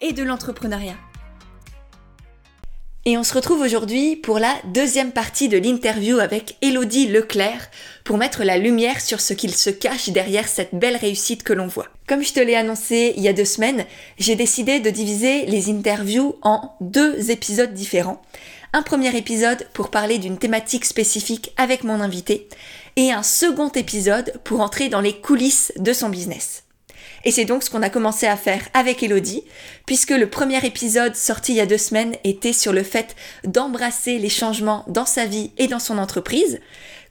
et de l'entrepreneuriat. Et on se retrouve aujourd'hui pour la deuxième partie de l'interview avec Elodie Leclerc pour mettre la lumière sur ce qu'il se cache derrière cette belle réussite que l'on voit. Comme je te l'ai annoncé il y a deux semaines, j'ai décidé de diviser les interviews en deux épisodes différents. Un premier épisode pour parler d'une thématique spécifique avec mon invité et un second épisode pour entrer dans les coulisses de son business. Et c'est donc ce qu'on a commencé à faire avec Elodie, puisque le premier épisode sorti il y a deux semaines était sur le fait d'embrasser les changements dans sa vie et dans son entreprise,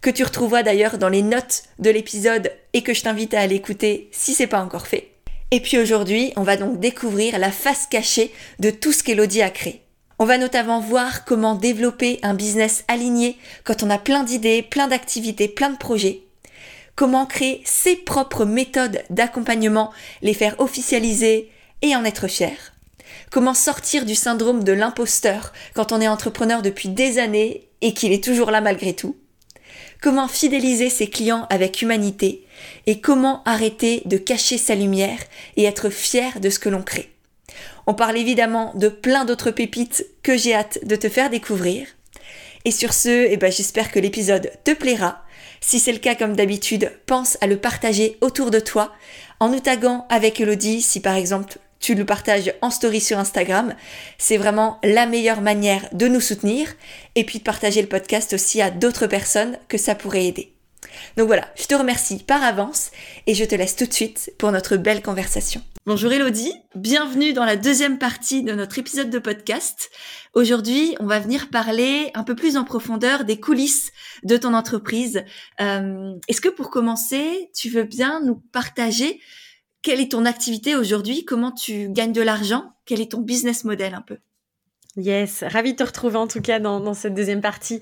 que tu retrouveras d'ailleurs dans les notes de l'épisode et que je t'invite à aller écouter si c'est pas encore fait. Et puis aujourd'hui, on va donc découvrir la face cachée de tout ce qu'Elodie a créé. On va notamment voir comment développer un business aligné quand on a plein d'idées, plein d'activités, plein de projets comment créer ses propres méthodes d'accompagnement, les faire officialiser et en être fier. Comment sortir du syndrome de l'imposteur quand on est entrepreneur depuis des années et qu'il est toujours là malgré tout. Comment fidéliser ses clients avec humanité et comment arrêter de cacher sa lumière et être fier de ce que l'on crée. On parle évidemment de plein d'autres pépites que j'ai hâte de te faire découvrir. Et sur ce, eh ben, j'espère que l'épisode te plaira si c'est le cas comme d'habitude, pense à le partager autour de toi en nous taguant avec Elodie si par exemple tu le partages en story sur Instagram. C'est vraiment la meilleure manière de nous soutenir et puis de partager le podcast aussi à d'autres personnes que ça pourrait aider. Donc voilà, je te remercie par avance et je te laisse tout de suite pour notre belle conversation. Bonjour Elodie, bienvenue dans la deuxième partie de notre épisode de podcast. Aujourd'hui, on va venir parler un peu plus en profondeur des coulisses de ton entreprise. Euh, est-ce que pour commencer, tu veux bien nous partager quelle est ton activité aujourd'hui, comment tu gagnes de l'argent, quel est ton business model un peu? Yes, ravi de te retrouver en tout cas dans, dans cette deuxième partie.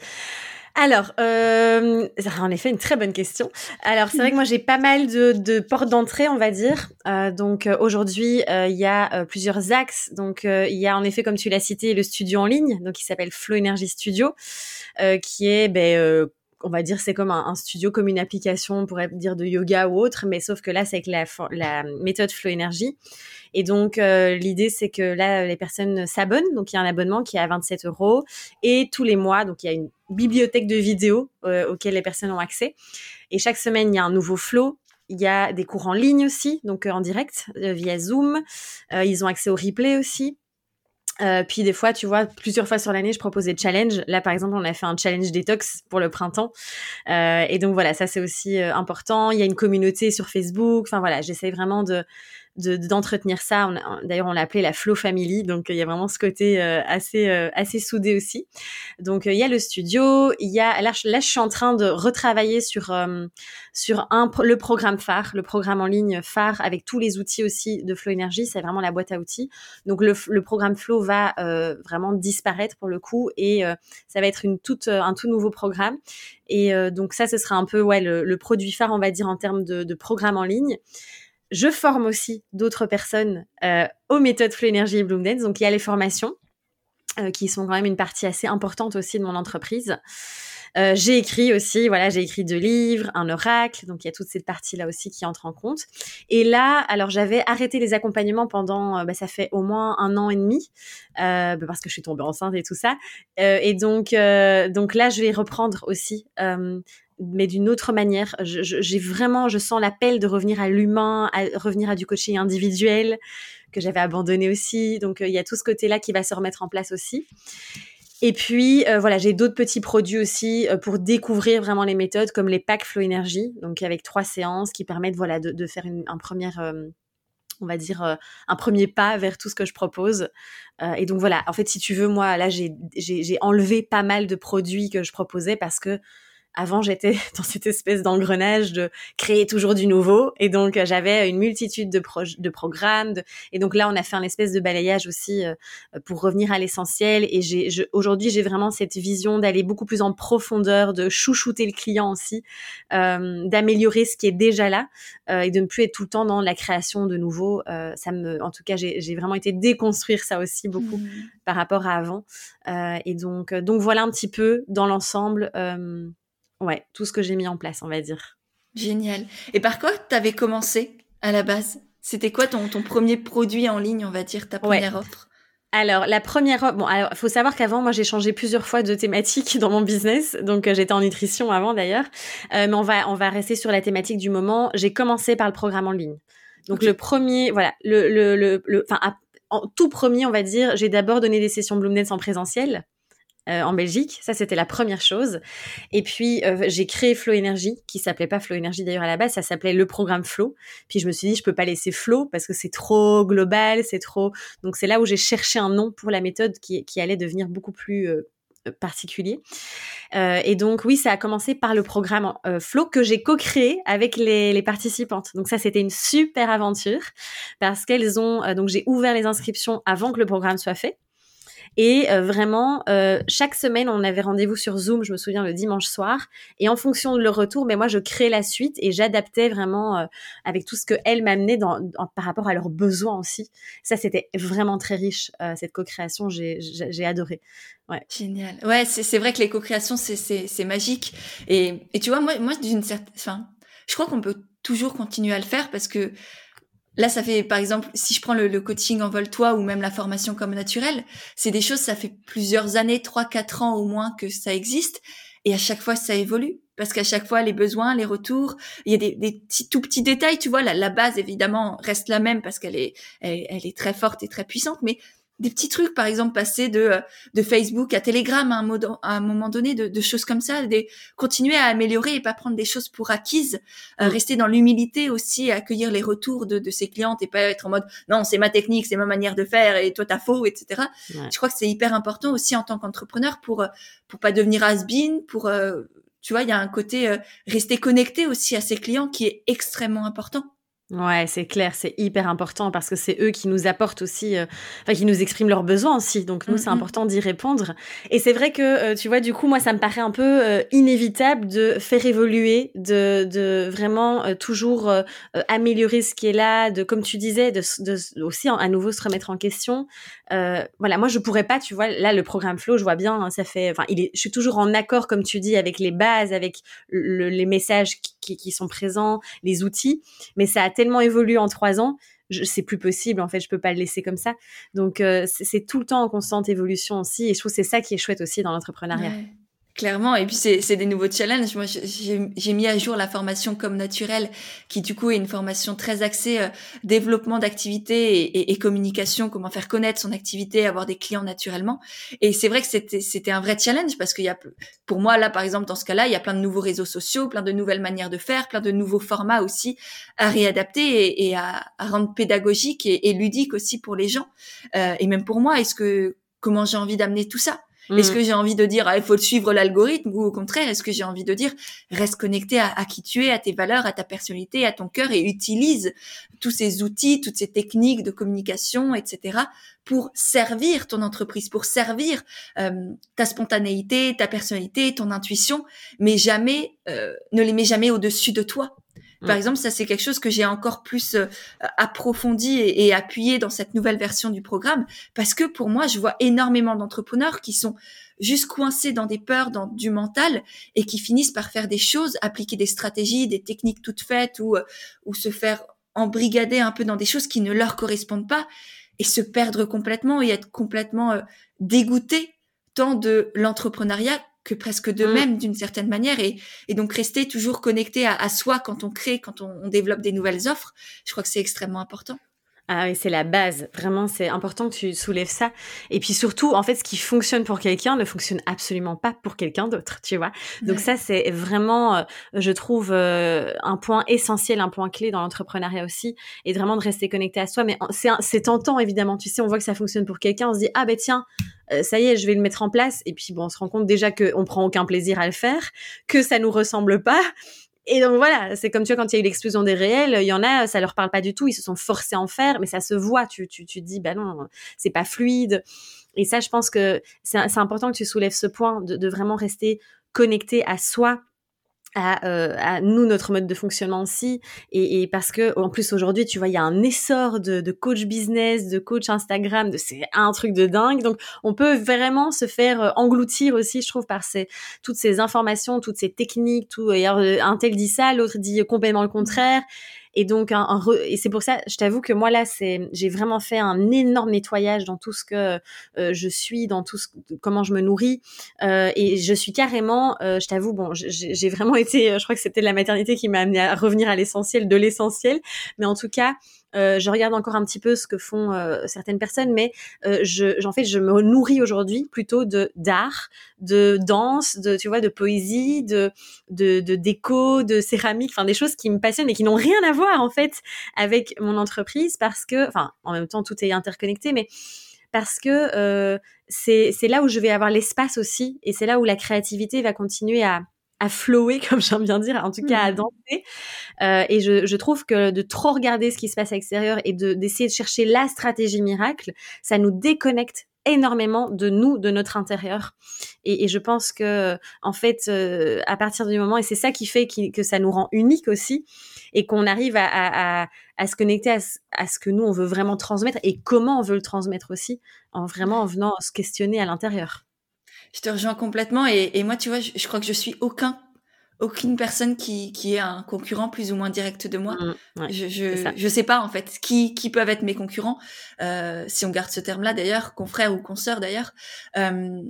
Alors, euh, en effet, une très bonne question. Alors, c'est vrai que moi, j'ai pas mal de, portes d'entrée, on va dire. Euh, donc, euh, aujourd'hui, euh, il y a plusieurs axes. Donc, il y a en effet, comme tu l'as cité, le studio en ligne, donc qui s'appelle Flow Energy Studio, qui est ben, on va dire c'est comme un, studio, comme une application, on pourrait dire de yoga ou autre, mais sauf que là c'est avec la, méthode Flow Energy. Et donc euh, l'idée c'est que là les personnes s'abonnent, donc il y a un abonnement qui est à 27 euros et tous les mois donc il y a une bibliothèque de vidéos euh, auxquelles les personnes ont accès. Et chaque semaine il y a un nouveau flow. Il y a des cours en ligne aussi, donc euh, en direct via Zoom. ils ont accès au replay aussi. Euh, puis des fois, tu vois, plusieurs fois sur l'année, je propose des challenges. Là, par exemple, on a fait un challenge détox pour le printemps. Euh, et donc voilà, ça c'est aussi euh, important. Il y a une communauté sur Facebook. Enfin voilà, j'essaie vraiment de d'entretenir ça. D'ailleurs, on l'a appelé la Flow Family, donc il y a vraiment ce côté euh, assez euh, assez soudé aussi. Donc euh, il y a le studio, il y a là, là je suis en train de retravailler sur sur un le programme phare, le programme en ligne phare avec tous les outils aussi de Flow Energy. C'est vraiment la boîte à outils. Donc le, le programme Flow va vraiment disparaître pour le coup et ça va être une toute un tout nouveau programme. Et donc ça, ce sera un peu ouais le, le, produit phare, on va dire en termes de, de programme en ligne. Je forme aussi d'autres personnes euh, aux méthodes Flow Energy et Bloom Dance. Donc, il y a les formations euh, qui sont quand même une partie assez importante aussi de mon entreprise. Euh, j'ai écrit aussi, voilà, j'ai écrit deux livres, un oracle, donc il y a toute cette partie-là aussi qui entre en compte. Et là, alors j'avais arrêté les accompagnements pendant, bah, ça fait au moins un an et demi, bah, parce que je suis tombée enceinte et tout ça. Et donc, donc là, je vais reprendre aussi mais d'une autre manière. J'ai vraiment, je sens l'appel de revenir à l'humain, à revenir à du coaching individuel que j'avais abandonné aussi. Donc euh, il y a tout ce côté-là qui va se remettre en place aussi. Et puis euh, voilà, j'ai d'autres petits produits aussi euh, pour découvrir vraiment les méthodes, comme les packs Flow Energy, donc avec trois séances qui permettent voilà de, faire un premier on va dire un premier pas vers tout ce que je propose. et donc voilà, en fait, si tu veux, moi là, j'ai enlevé pas mal de produits que je proposais parce que avant, j'étais dans cette espèce d'engrenage de créer toujours du nouveau. Et donc, j'avais une multitude de, de programmes. Et donc là, on a fait un espèce de balayage aussi pour revenir à l'essentiel. Et j'ai, aujourd'hui, j'ai vraiment cette vision d'aller beaucoup plus en profondeur, de chouchouter le client aussi, d'améliorer ce qui est déjà là et de ne plus être tout le temps dans la création de nouveau. ça me, en tout cas, j'ai, vraiment été déconstruire ça aussi beaucoup mmh. par rapport à avant. et donc, donc voilà un petit peu dans l'ensemble ouais, tout ce que j'ai mis en place, on va dire. Génial. Et par quoi tu avais commencé à la base? C'était quoi ton, ton premier produit en ligne, on va dire, ta première offre? Alors, la première offre, bon, alors, faut savoir qu'avant, moi, j'ai changé plusieurs fois de thématique dans mon business. Donc, euh, j'étais en nutrition avant, d'ailleurs. Euh, mais on va, on va rester sur la thématique du moment. J'ai commencé par le programme en ligne. Donc, le premier, voilà, le, le, le, enfin, en tout premier, on va dire, j'ai d'abord donné des sessions Bloomnets en présentiel. Euh, en Belgique. Ça, c'était la première chose. Et puis, euh, j'ai créé Flow Energy, qui s'appelait pas Flow Energy d'ailleurs à la base, ça s'appelait le programme Flow. Puis je me suis dit, je peux pas laisser Flow parce que c'est trop global, c'est trop. Donc c'est là où j'ai cherché un nom pour la méthode qui, allait devenir beaucoup plus euh, particulier. Et donc oui, ça a commencé par le programme Flow que j'ai co-créé avec les, participantes. Donc ça, c'était une super aventure parce qu'elles ont donc j'ai ouvert les inscriptions avant que le programme soit fait. Et euh, vraiment, euh, chaque semaine, on avait rendez-vous sur Zoom, je me souviens, le dimanche soir. Et en fonction de leur retour, mais ben, moi, je créais la suite et j'adaptais vraiment euh, avec tout ce que elles m'amenaient dans, par rapport à leurs besoins aussi. Ça, c'était vraiment très riche, cette co-création. J'ai adoré. Ouais. Génial. Ouais, c'est vrai que les co-créations, c'est magique. Et, et tu vois, moi, moi d'une certaine... Enfin, je crois qu'on peut toujours continuer à le faire parce que Là, ça fait, par exemple, si je prends le, coaching Envole-toi ou même la formation comme naturelle, c'est des choses, ça fait plusieurs années, trois, quatre ans au moins que ça existe. Et à chaque fois, ça évolue. Parce qu'à chaque fois, les besoins, les retours, il y a des, des tout petits détails, tu vois. La, la base, évidemment, reste la même parce qu'elle est, elle, elle, est très forte et très puissante. Mais des petits trucs, par exemple, passer de, euh, de Facebook à Telegram à un, à un moment donné, de, de, choses comme ça, des, continuer à améliorer et pas prendre des choses pour acquises, euh, mm. rester dans l'humilité aussi, accueillir les retours de, de ses clientes et pas être en mode non, c'est ma technique, c'est ma manière de faire et toi t'as faux, etc. Je crois que c'est hyper important aussi en tant qu'entrepreneur pour euh, pour pas devenir has-been, pour tu vois, il y a un côté rester connecté aussi à ses clients qui est extrêmement important. Ouais, c'est clair, c'est hyper important parce que c'est eux qui nous apportent aussi, euh, enfin qui nous expriment leurs besoins aussi. Donc nous, c'est mm-hmm. important d'y répondre. Et c'est vrai que euh, tu vois, du coup, moi, ça me paraît un peu euh, inévitable de faire évoluer, de, de vraiment toujours améliorer ce qui est là, de comme tu disais, de, de aussi à nouveau se remettre en question. voilà, moi, je pourrais pas, tu vois, là, le programme Flow, je vois bien, hein, ça fait, enfin, il est, je suis toujours en accord, comme tu dis, avec les bases, avec les messages qui, qui sont présents, les outils, mais ça a tellement évolué en trois ans, c'est plus possible en fait, je peux pas le laisser comme ça. Donc euh, c'est tout le temps en constante évolution aussi, et je trouve c'est ça qui est chouette aussi dans l'entrepreneuriat. Clairement, et puis c'est des nouveaux challenges. Moi, j'ai mis à jour la formation comme naturelle, qui du coup est une formation très axée euh, développement d'activité et, et, communication, comment faire connaître son activité, avoir des clients naturellement. Et c'est vrai que c'était un vrai challenge parce qu'il y a, pour moi là par exemple dans ce cas-là, il y a plein de nouveaux réseaux sociaux, plein de nouvelles manières de faire, plein de nouveaux formats aussi à réadapter et, et à, à, rendre pédagogique et, et, ludique aussi pour les gens euh, et même pour moi. Est-ce que comment j'ai envie d'amener tout ça? Est-ce mm. que j'ai envie de dire ah, il faut suivre l'algorithme ou au contraire est-ce que j'ai envie de dire reste connecté à, qui tu es, à tes valeurs, à ta personnalité, à ton cœur et utilise tous ces outils, toutes ces techniques de communication, etc. pour servir ton entreprise, pour servir euh, ta spontanéité, ta personnalité, ton intuition, mais jamais euh, ne les mets jamais au-dessus de toi. Par mm. exemple, ça c'est quelque chose que j'ai encore plus euh, approfondi et, appuyé dans cette nouvelle version du programme parce que pour moi, je vois énormément d'entrepreneurs qui sont juste coincés dans des peurs, dans du mental et qui finissent par faire des choses, appliquer des stratégies, des techniques toutes faites ou euh, ou se faire embrigader un peu dans des choses qui ne leur correspondent pas et se perdre complètement et être complètement euh, dégoûté tant de l'entrepreneuriat que presque de mm. même d'une certaine manière et, et, donc rester toujours connecté à, à, soi quand on crée, quand on, on, développe des nouvelles offres, je crois que c'est extrêmement important. Ah oui, c'est la base. Vraiment, c'est important que tu soulèves ça. Et puis surtout, en fait, ce qui fonctionne pour quelqu'un ne fonctionne absolument pas pour quelqu'un d'autre, tu vois. Donc ça, c'est vraiment, euh, je trouve, euh, un point essentiel, un point clé dans l'entrepreneuriat aussi, et vraiment de rester connecté à soi. Mais c'est tentant, évidemment. Tu sais, on voit que ça fonctionne pour quelqu'un, on se dit, ah ben tiens, euh, ça y est, je vais le mettre en place. Et puis bon, on se rend compte déjà qu'on prend aucun plaisir à le faire, que ça nous ressemble pas et donc voilà, c'est comme tu vois quand il y a eu l'explosion des réels, il y en a, ça leur parle pas du tout, ils se sont forcés à en faire, mais ça se voit. Tu tu tu dis bah non, c'est pas fluide. Et ça, je pense que c'est important que tu soulèves ce point de, de vraiment rester connecté à soi à, euh, à, nous notre mode de fonctionnement aussi. Et, et parce que en plus aujourd'hui tu vois il y a un essor de, de, coach business de coach Instagram de c'est un truc de dingue. Donc on peut vraiment se faire euh, engloutir aussi je trouve par ces toutes ces informations toutes ces techniques tout. D'ailleurs un tel dit ça l'autre dit complètement le contraire et donc, un, et c'est pour ça, je t'avoue que moi là, c'est, j'ai vraiment fait un énorme nettoyage dans tout ce que euh, je suis, dans tout ce, comment je me nourris, euh, et je suis carrément, euh, je t'avoue, bon, j'ai vraiment été, je crois que c'était la maternité qui m'a amené à revenir à l'essentiel de l'essentiel, mais en tout cas, euh, je regarde encore un petit peu ce que font euh, certaines personnes, mais euh, je, fait, je me nourris aujourd'hui plutôt de d'art, de danse, de tu vois, de poésie, de de, de déco, de céramique, enfin des choses qui me passionnent et qui n'ont rien à voir en fait avec mon entreprise parce que, enfin, en même temps, tout est interconnecté, mais parce que euh, c'est c'est là où je vais avoir l'espace aussi et c'est là où la créativité va continuer à à flower, comme j'aime bien dire, en tout cas à mmh. danser. Euh, et je, je, trouve que de trop regarder ce qui se passe à l'extérieur et de d'essayer de chercher la stratégie miracle, ça nous déconnecte énormément de nous, de notre intérieur. Et, et je pense que, en fait, euh, à partir du moment, et c'est ça qui fait que ça nous rend unique aussi, et qu'on arrive à, à, à, se connecter à, à, ce que nous, on veut vraiment transmettre et comment on veut le transmettre aussi, en vraiment en venant se questionner à l'intérieur. Je te rejoins complètement et, et moi, tu vois, je, je, crois que je suis aucun, aucune personne qui, qui est un concurrent plus ou moins direct de moi. Mmh, ouais, je, je, je, sais pas en fait qui, qui peuvent être mes concurrents, euh, si on garde ce terme-là d'ailleurs, confrère ou consoeur d'ailleurs. Euh,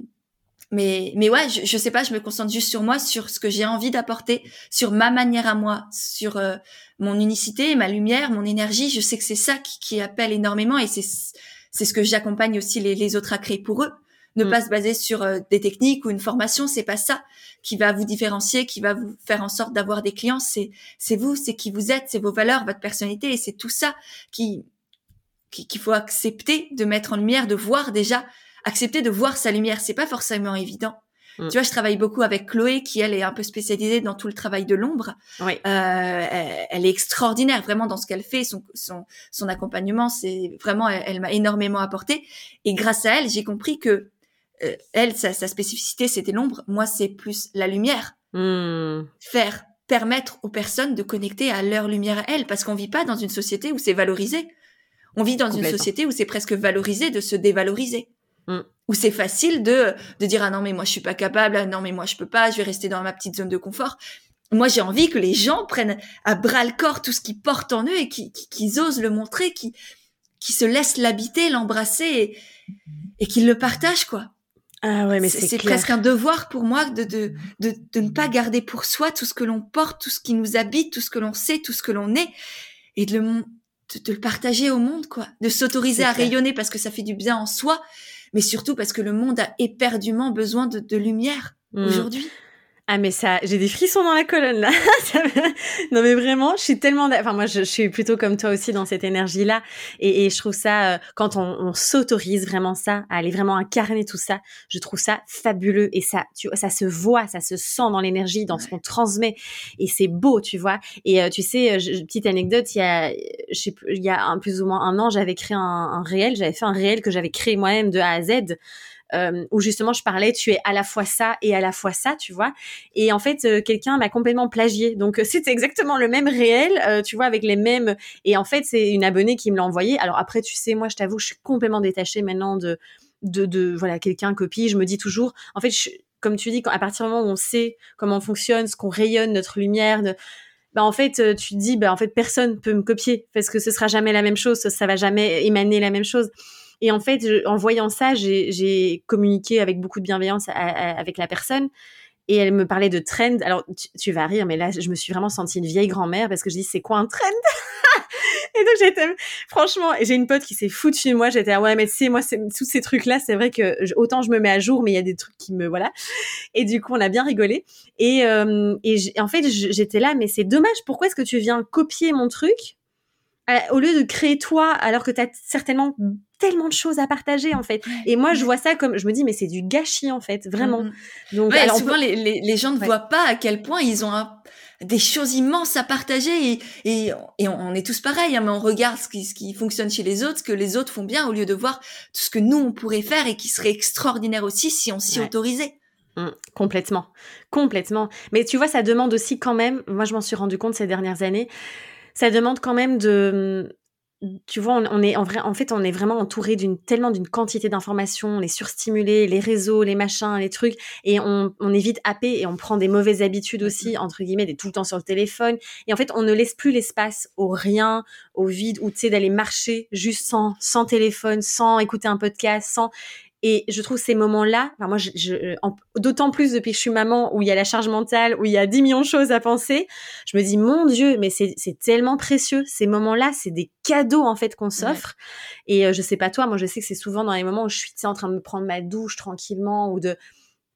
mais mais ouais, je, je sais pas, je me concentre juste sur moi, sur ce que j'ai envie d'apporter, sur ma manière à moi, sur euh, mon unicité, ma lumière, mon énergie. Je sais que c'est ça qui, qui appelle énormément et c'est c'est ce que j'accompagne aussi les, les autres à créer pour eux ne mm. pas se baser sur euh, des techniques ou une formation, c'est pas ça qui va vous différencier, qui va vous faire en sorte d'avoir des clients. C'est c'est vous, c'est qui vous êtes, c'est vos valeurs, votre personnalité, et c'est tout ça qui qu'il faut accepter de mettre en lumière, de voir déjà, accepter de voir sa lumière. C'est pas forcément évident. Mm. Tu vois, je travaille beaucoup avec Chloé, qui elle est un peu spécialisée dans tout le travail de l'ombre. Oui. Euh, elle, est extraordinaire vraiment dans ce qu'elle fait, son, son, son accompagnement, c'est vraiment, elle, elle m'a énormément apporté. Et grâce à elle, j'ai compris que euh, elle, sa, sa spécificité, c'était l'ombre. Moi, c'est plus la lumière. Mmh. Faire permettre aux personnes de connecter à leur lumière à elles, parce qu'on vit pas dans une société où c'est valorisé. On vit dans une société où c'est presque valorisé de se dévaloriser. Mmh. Où c'est facile de, de dire ah non mais moi je suis pas capable, ah non mais moi je peux pas, je vais rester dans ma petite zone de confort. Moi j'ai envie que les gens prennent à bras le corps tout ce qu'ils portent en eux et qu'ils qui, osent le montrer, qui qui se laissent l'habiter, l'embrasser et, et qu'ils le partagent quoi. Ah ouais, mais c'est presque un devoir pour moi de, de, de, de, ne pas garder pour soi tout ce que l'on porte, tout ce qui nous habite, tout ce que l'on sait, tout ce que l'on est, et de le, de, le partager au monde, quoi. De s'autoriser à rayonner parce que ça fait du bien en soi, mais surtout parce que le monde a éperdument besoin de, de lumière mmh. aujourd'hui. Ah mais ça, j'ai des frissons dans la colonne là. non mais vraiment, je suis tellement, enfin moi je, je, suis plutôt comme toi aussi dans cette énergie là, et, et je trouve ça euh, quand on, on s'autorise vraiment ça, à aller vraiment incarner tout ça, je trouve ça fabuleux. Et ça, tu, ça se voit, ça se sent dans l'énergie, dans ce qu'on transmet, et c'est beau, tu vois. Et euh, tu sais, euh, je, petite anecdote, il y a, je sais, il y a un plus ou moins un an, j'avais créé un, un réel, j'avais fait un réel que j'avais créé moi-même de A à Z euh, où justement je parlais, tu es à la fois ça et à la fois ça, tu vois. Et en fait, euh, quelqu'un m'a complètement plagié. Donc euh, c'était exactement le même réel, tu vois, avec les mêmes. Et en fait, c'est une abonnée qui me l'a envoyé. Alors après, tu sais, moi, je t'avoue, je suis complètement détachée maintenant de de, de voilà quelqu'un copie. Je me dis toujours, en fait, comme tu dis, quand, à partir du moment où on sait comment on fonctionne, ce qu'on rayonne, notre lumière, de, bah en fait tu te dis bah en fait personne peut me copier parce que ce sera jamais la même chose ça va jamais émaner la même chose et en fait, en voyant ça, j'ai communiqué avec beaucoup de bienveillance avec la personne. Et elle me parlait de trend. Alors, tu, vas rire, mais là, je me suis vraiment sentie une vieille grand-mère parce que je dis, c'est quoi un trend? Et donc j'étais, franchement, j'ai une pote qui s'est foutue de moi. J'étais ah ouais, mais tu sais, moi, tous ces trucs-là, c'est vrai que autant je me mets à jour, mais il y a des trucs qui me voilà. Et du coup, on a bien rigolé. Et, euh, et en fait, j'étais là, mais c'est dommage. Pourquoi est-ce que tu viens copier mon truc? Au lieu de créer toi, alors que tu as certainement tellement de choses à partager en fait. Et moi, je vois ça comme, je me dis, mais c'est du gâchis en fait, vraiment. Mmh Donc, alors, souvent les, les, gens ne voient pas à quel point ils ont des choses immenses à partager et, et, et on, est tous pareils, hein, mais on regarde ce qui, ce qui fonctionne chez les autres, ce que les autres font bien, au lieu de voir tout ce que nous on pourrait faire et qui serait extraordinaire aussi si on s'y autorisait. Mmh, complètement, complètement. Mais tu vois, ça demande aussi quand même, moi je m'en suis rendu compte ces dernières années, ça demande quand même de tu vois, on, est en vrai, en fait, on est vraiment entouré d'une tellement d'une quantité d'informations, on est surstimulé, les réseaux, les machins, les trucs, et on, on est vite happé et on prend des mauvaises habitudes aussi, entre guillemets, d'être tout le temps sur le téléphone. Et en fait, on ne laisse plus l'espace au rien, au vide, ou tu sais, d'aller marcher juste sans, sans téléphone, sans écouter un podcast, sans. Et je trouve ces moments-là, enfin moi, je, je d'autant plus depuis que je suis maman, où il y a la charge mentale, où il y a 10 millions de choses à penser, je me dis, mon Dieu, mais c'est tellement précieux. Ces moments-là, c'est des cadeaux, en fait, qu'on s'offre. Et euh, je sais pas toi, moi, je sais que c'est souvent dans les moments où je suis en train de me prendre ma douche tranquillement, ou de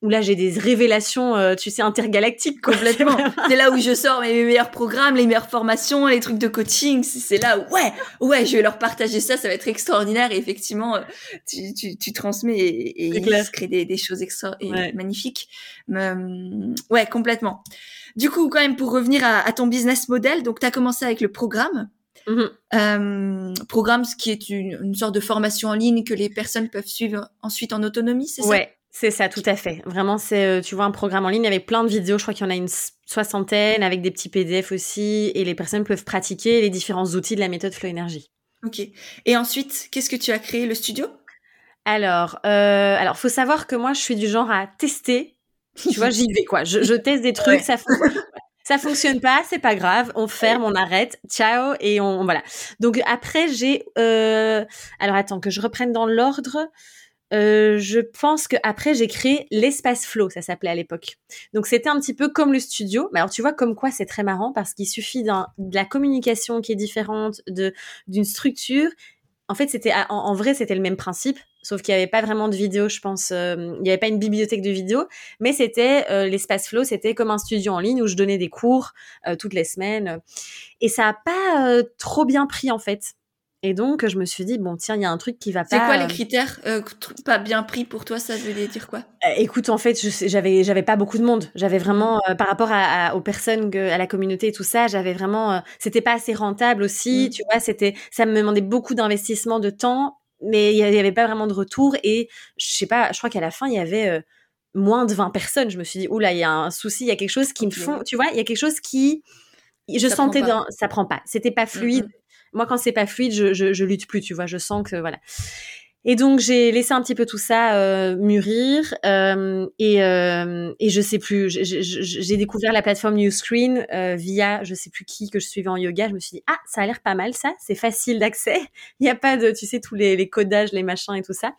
où là j'ai des révélations, euh, tu sais, intergalactiques. Complètement. c'est là où je sors mes meilleurs programmes, les meilleures formations, les trucs de coaching. C'est là où, ouais, ouais, je vais leur partager ça, ça va être extraordinaire. Et effectivement, euh, tu, tu, tu transmets et, et ils créent des, des choses extra et magnifiques. Euh, ouais, complètement. Du coup, quand même, pour revenir à, à ton business model, donc tu as commencé avec le programme. Mmh euh, programme, ce qui est une, une, sorte de formation en ligne que les personnes peuvent suivre ensuite en autonomie, c'est ça? Ouais, c'est ça, tout à fait. Vraiment, c'est, euh, tu vois, un programme en ligne avec plein de vidéos. Je crois qu'il y en a une soixantaine, avec des petits PDF aussi, et les personnes peuvent pratiquer les différents outils de la méthode Flow Énergie. Ok. Et ensuite, qu'est-ce que tu as créé le studio? Alors, euh, alors, faut savoir que moi, je suis du genre à tester. Tu vois, j'y vais quoi. Je, teste des trucs, ça fonctionne. Ça fonctionne pas, c'est pas grave, on ferme, on arrête, ciao et on, voilà. Donc après j'ai, euh, alors attends que je reprenne dans l'ordre. Euh, je pense que après j'ai créé l'espace flow, ça s'appelait à l'époque. Donc c'était un petit peu comme le studio, mais alors tu vois comme quoi c'est très marrant parce qu'il suffit de la communication qui est différente, de d'une structure. En fait, c'était en, vrai c'était le même principe, sauf qu'il n'y avait pas vraiment de vidéo, je pense. Euh, il n'y avait pas une bibliothèque de vidéos, mais c'était euh, l'espace flow, c'était comme un studio en ligne où je donnais des cours toutes les semaines, et ça a pas trop bien pris en fait. Et donc, je me suis dit, bon, tiens, il y a un truc qui va pas. C'est quoi les euh, critères euh, pas bien pris pour toi Ça veut dire quoi? Euh, Écoute, en fait, j'avais, j'avais pas beaucoup de monde. J'avais vraiment, par rapport à, aux personnes, à la communauté et tout ça, j'avais vraiment, c'était pas assez rentable aussi. Mmh. Tu vois, c'était, ça me demandait beaucoup d'investissement de temps, mais il y avait pas vraiment de retour. Et je sais pas, je crois qu'à la fin, il y avait moins de 20 personnes. Je me suis dit, oula, il y a un souci, il y a quelque chose qui me font, tu vois, il y a quelque chose qui, je sentais dans, ça prend pas. C'était pas mmh, fluide. Mmh moi, quand c'est pas fluide, je, je, lutte plus, tu vois. Je sens que voilà. Et donc j'ai laissé un petit peu tout ça euh, mûrir euh, et, euh, et je sais plus. J'ai découvert la plateforme Newscreen euh, via je sais plus qui que je suivais en yoga. Je me suis dit ah ça a l'air pas mal ça, c'est facile d'accès. Il n'y a pas de tu sais tous les, les, codages, les machins et tout ça.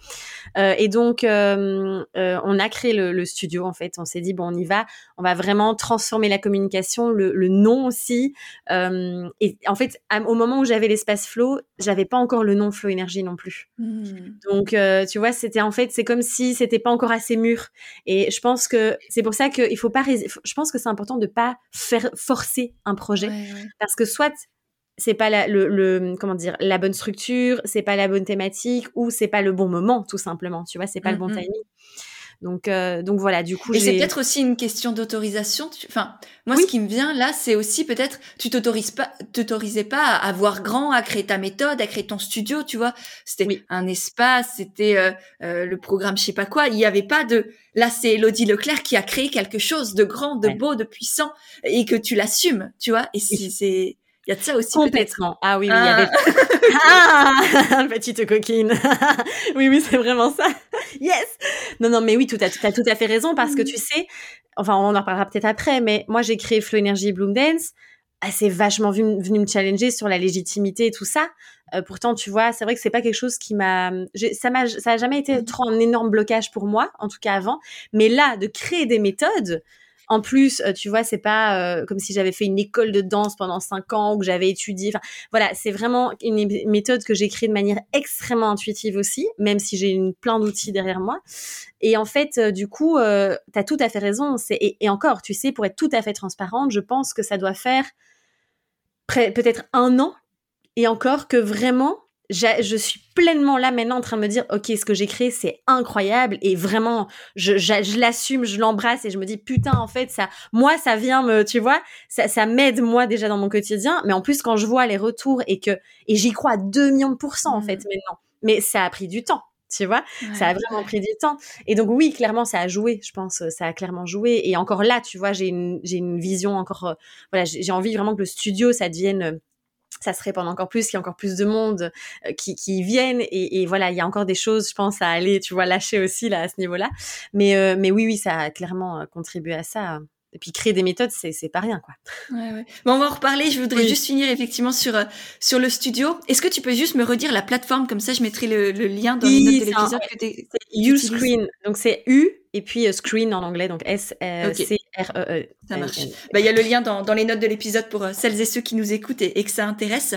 Euh, et donc euh, on a créé le, le, studio en fait. On s'est dit bon on y va, on va vraiment transformer la communication, le, le nom aussi. et en fait au moment où j'avais l'espace flow, j'avais pas encore le nom flow énergie non plus. Mmh. Donc, euh, tu vois, c'était en fait, c'est comme si c'était pas encore assez mûr. Et je pense que c'est pour ça qu'il faut pas. Je pense que c'est important de pas faire forcer un projet, parce que soit c'est pas la, le, comment dire la bonne structure, c'est pas la bonne thématique, ou c'est pas le bon moment, tout simplement. Tu vois, c'est pas le bon mmh, mmh. timing. Donc, euh, donc voilà, du coup. Et c'est peut-être aussi une question d'autorisation. Enfin, moi, ce qui me vient là, c'est aussi peut-être, tu t'autorises pas, t'autorisais pas à voir grand, à créer ta méthode, à créer ton studio, tu vois. C'était un espace, c'était euh, euh, le programme, je sais pas quoi. Il y avait pas de. Là, c'est Elodie Leclerc qui a créé quelque chose de grand, de beau, de puissant, et que tu l'assumes, tu vois. Et c'est il y a de ça aussi Complètement. Ah oui, oui, il y avait... Ah, ah Petite coquine. oui, oui, c'est vraiment ça. Yes Non, non, mais oui, tu as, as, tout à fait raison parce que tu sais, enfin, on en reparlera peut-être après, mais moi, j'ai créé Flow Energy Bloom Dance. C'est vachement venu, venu, me challenger sur la légitimité et tout ça. Euh, pourtant, tu vois, c'est vrai que c'est pas quelque chose qui m'a, ça m'a, ça a jamais été trop un énorme blocage pour moi, en tout cas avant. Mais là, de créer des méthodes, En plus, tu vois, c'est pas comme si j'avais fait une école de danse pendant cinq ans ou que j'avais étudié. Enfin, voilà, c'est vraiment une méthode que j'ai créée de manière extrêmement intuitive aussi, même si j'ai plein d'outils derrière moi. Et en fait, du coup, euh, tu as tout à fait raison. Et, et encore, tu sais, pour être tout à fait transparente, je pense que ça doit faire peut-être un an et encore que vraiment je suis pleinement là maintenant en train de me dire ok ce que j'ai créé c'est incroyable. Et vraiment je, l'assume je l'embrasse et je me dis putain en fait ça moi ça vient me tu vois ça, ça m'aide moi déjà dans mon quotidien. Mais en plus quand je vois les retours et que et j'y crois à 2 millions de pourcents en mmh. fait maintenant. Mais ça a pris du temps tu vois. Ça a vraiment pris du temps. Et donc oui clairement ça a joué je pense ça a clairement joué. Et encore là tu vois j'ai une j'ai une vision encore euh, voilà j'ai envie vraiment que le studio ça devienne ça se répand encore plus, qu'il y a encore plus de monde euh, qui, qui viennent et, et, voilà, il y a encore des choses, je pense, à aller, tu vois, lâcher aussi là à ce niveau-là. Mais euh, mais oui, oui, ça a clairement euh, contribué à ça. Et puis créer des méthodes, c'est c'est pas rien quoi. Ouais, ouais. Bon, on va en reparler. Je voudrais juste finir effectivement sur sur le studio. Est-ce que tu peux juste me redire la plateforme? Comme ça, je mettrai le, le lien dans les notes de l'épisode. C'est Uscreen. Donc c'est U et puis screen en anglais, donc S C R E E. Ça marche. Bah il y a le lien dans dans les notes de l'épisode pour celles et ceux qui nous écoutent et, et, que ça intéresse.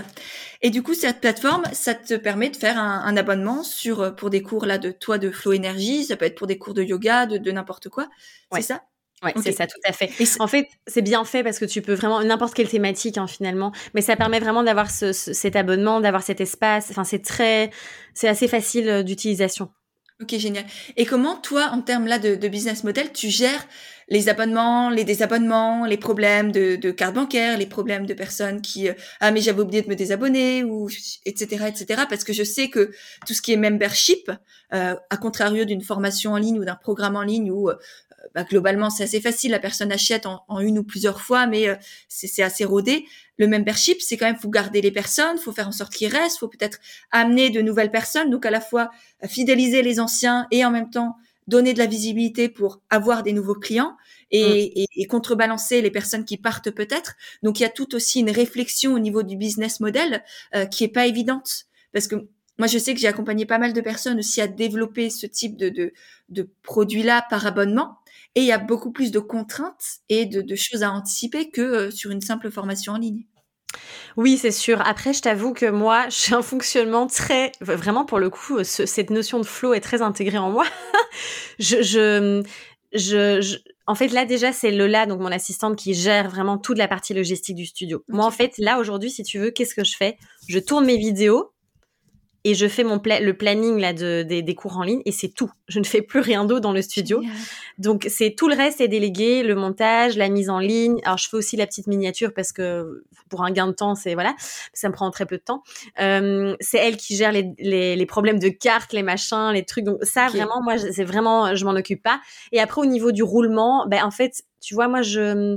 Et du coup cette plateforme, ça te permet de faire un, un abonnement sur pour des cours là de toi de flow énergie. Ça peut être pour des cours de yoga, de, de n'importe quoi. C'est ça? Ouais, c'est ça, tout à fait. en fait, c'est bien fait parce que tu peux vraiment n'importe quelle thématique hein, finalement, mais ça permet vraiment d'avoir ce, cet abonnement, d'avoir cet espace. Enfin, c'est très, c'est assez facile euh, d'utilisation. Ok, génial. Et comment toi, en termes là de, de, business model, tu gères les abonnements, les désabonnements, les problèmes de, de carte bancaire, les problèmes de personnes qui euh, ah mais j'avais oublié de me désabonner ou etc etc parce que je sais que tout ce qui est membership, euh, à contrario d'une formation en ligne ou d'un programme en ligne où euh, bah, globalement c'est assez facile, la personne achète en, une ou plusieurs fois, mais euh, c'est assez rodé. Le membership, c'est quand même faut garder les personnes, faut faire en sorte qu'ils restent, faut peut-être amener de nouvelles personnes, donc à la fois euh, fidéliser les anciens et en même temps donner de la visibilité pour avoir des nouveaux clients et, mm. et, contrebalancer les personnes qui partent peut-être. Donc il y a tout aussi une réflexion au niveau du business model euh, qui est pas évidente parce que moi, je sais que j'ai accompagné pas mal de personnes aussi à développer ce type de, de, de produit-là par abonnement. Et il y a beaucoup plus de contraintes et de, choses à anticiper que euh, sur une simple formation en ligne. Oui, c'est sûr. Après, je t'avoue que moi, j'ai un fonctionnement très, vraiment pour le coup, cette notion de flow est très intégrée en moi. je, je, je, en fait, là déjà, c'est Lola, donc mon assistante, qui gère vraiment toute la partie logistique du studio. Moi, en fait, là aujourd'hui, si tu veux, qu'est-ce que je fais? Je tourne mes vidéos et je fais mon le planning là de, des cours en ligne et c'est tout. Je ne fais plus rien d'autre dans le studio. Donc c'est tout le reste est délégué, le montage, la mise en ligne. Alors je fais aussi la petite miniature parce que pour un gain de temps, c'est voilà, ça me prend très peu de temps. Euh, c'est elle qui gère les, les, les, problèmes de cartes, les machins, les trucs. Donc ça vraiment, moi c'est vraiment, je m'en occupe pas. Et après au niveau du roulement, ben en fait, tu vois, moi je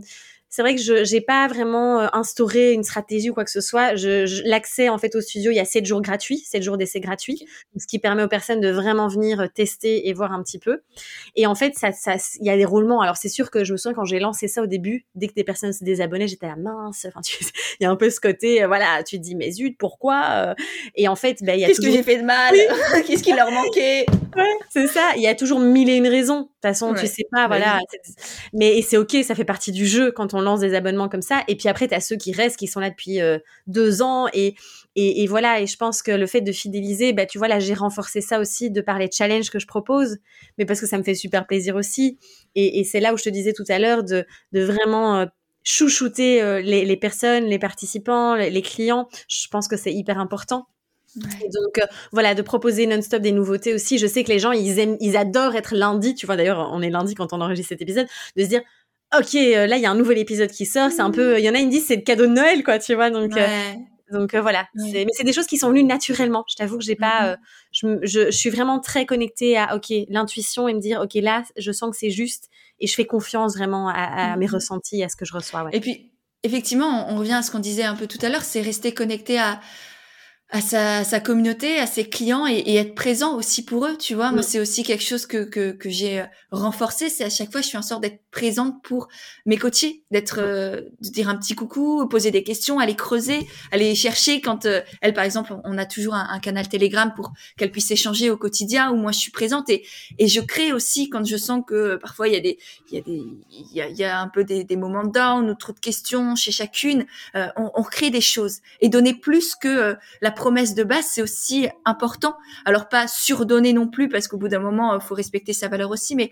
c'est vrai que je n'ai pas vraiment euh, instauré une stratégie ou quoi que ce soit. Je, L'accès en fait au studio, il y a 7 jours gratuits, 7 jours d'essai gratuits, ce qui permet aux personnes de vraiment venir euh, tester et voir un petit peu. Et en fait, ça, ça, il y a des roulements. Alors c'est sûr que je me souviens quand j'ai lancé ça au début, dès que des personnes se désabonnaient, j'étais à mince. Enfin, il y a un peu ce côté, euh, voilà, tu te dis mais zut, pourquoi Et en fait, ben, il y a qu'est-ce que j'ai fait de mal? Qu'est-ce qui leur manquait? Ouais, C'est ça. Il y a toujours mille et une raisons. De toute façon, tu sais pas, voilà. Mais c'est ok, ça fait partie du jeu quand on on lance des abonnements comme ça. Et puis après, tu as ceux qui restent, qui sont là depuis euh, deux ans. Et, et, voilà, et je pense que le fait de fidéliser, bah, tu vois, là, j'ai renforcé ça aussi de par les challenges que je propose, mais parce que ça me fait super plaisir aussi. Et, c'est là où je te disais tout à l'heure de, de vraiment... Euh, chouchouter euh, les, personnes, les participants, les, clients, je pense que c'est hyper important. donc voilà, de proposer non-stop des nouveautés aussi. Je sais que les gens ils aiment, ils adorent être lundi. Tu vois d'ailleurs, on est lundi quand on enregistre cet épisode, de se dire ok, euh, là il y a un nouvel épisode qui sort, c'est un peu, il y en a ils disent c'est le cadeau de Noël quoi, tu vois, donc euh, donc euh, voilà. Mais c'est des choses qui sont venues naturellement. Je t'avoue que j'ai pas, mm-hmm. je, je, suis vraiment très connectée à ok l'intuition et me dire ok là je sens que c'est juste et je fais confiance vraiment à, mes mm-hmm. ressentis, à ce que je reçois. Et puis effectivement, on, revient à ce qu'on disait un peu tout à l'heure, c'est rester connecté à à sa, sa, communauté, à ses clients et, et, être présent aussi pour eux, tu vois. Moi, c'est aussi quelque chose que, que, que j'ai euh, renforcé. C'est à chaque fois, je suis en sorte d'être présente pour mes coachés, d'être, euh, de dire un petit coucou, poser des questions, aller creuser, aller chercher quand euh, elle, par exemple, on a toujours un, un canal Telegram pour qu'elle puisse échanger au quotidien où moi je suis présente et, et je crée aussi quand je sens que parfois il y a des, il y a des, il y a, il y a un peu des, des moments down ou trop de questions chez chacune, on, on crée des choses et donner plus que la promesse de base, c'est aussi important. Alors pas surdonner non plus, parce qu'au bout d'un moment, il faut respecter sa valeur aussi, mais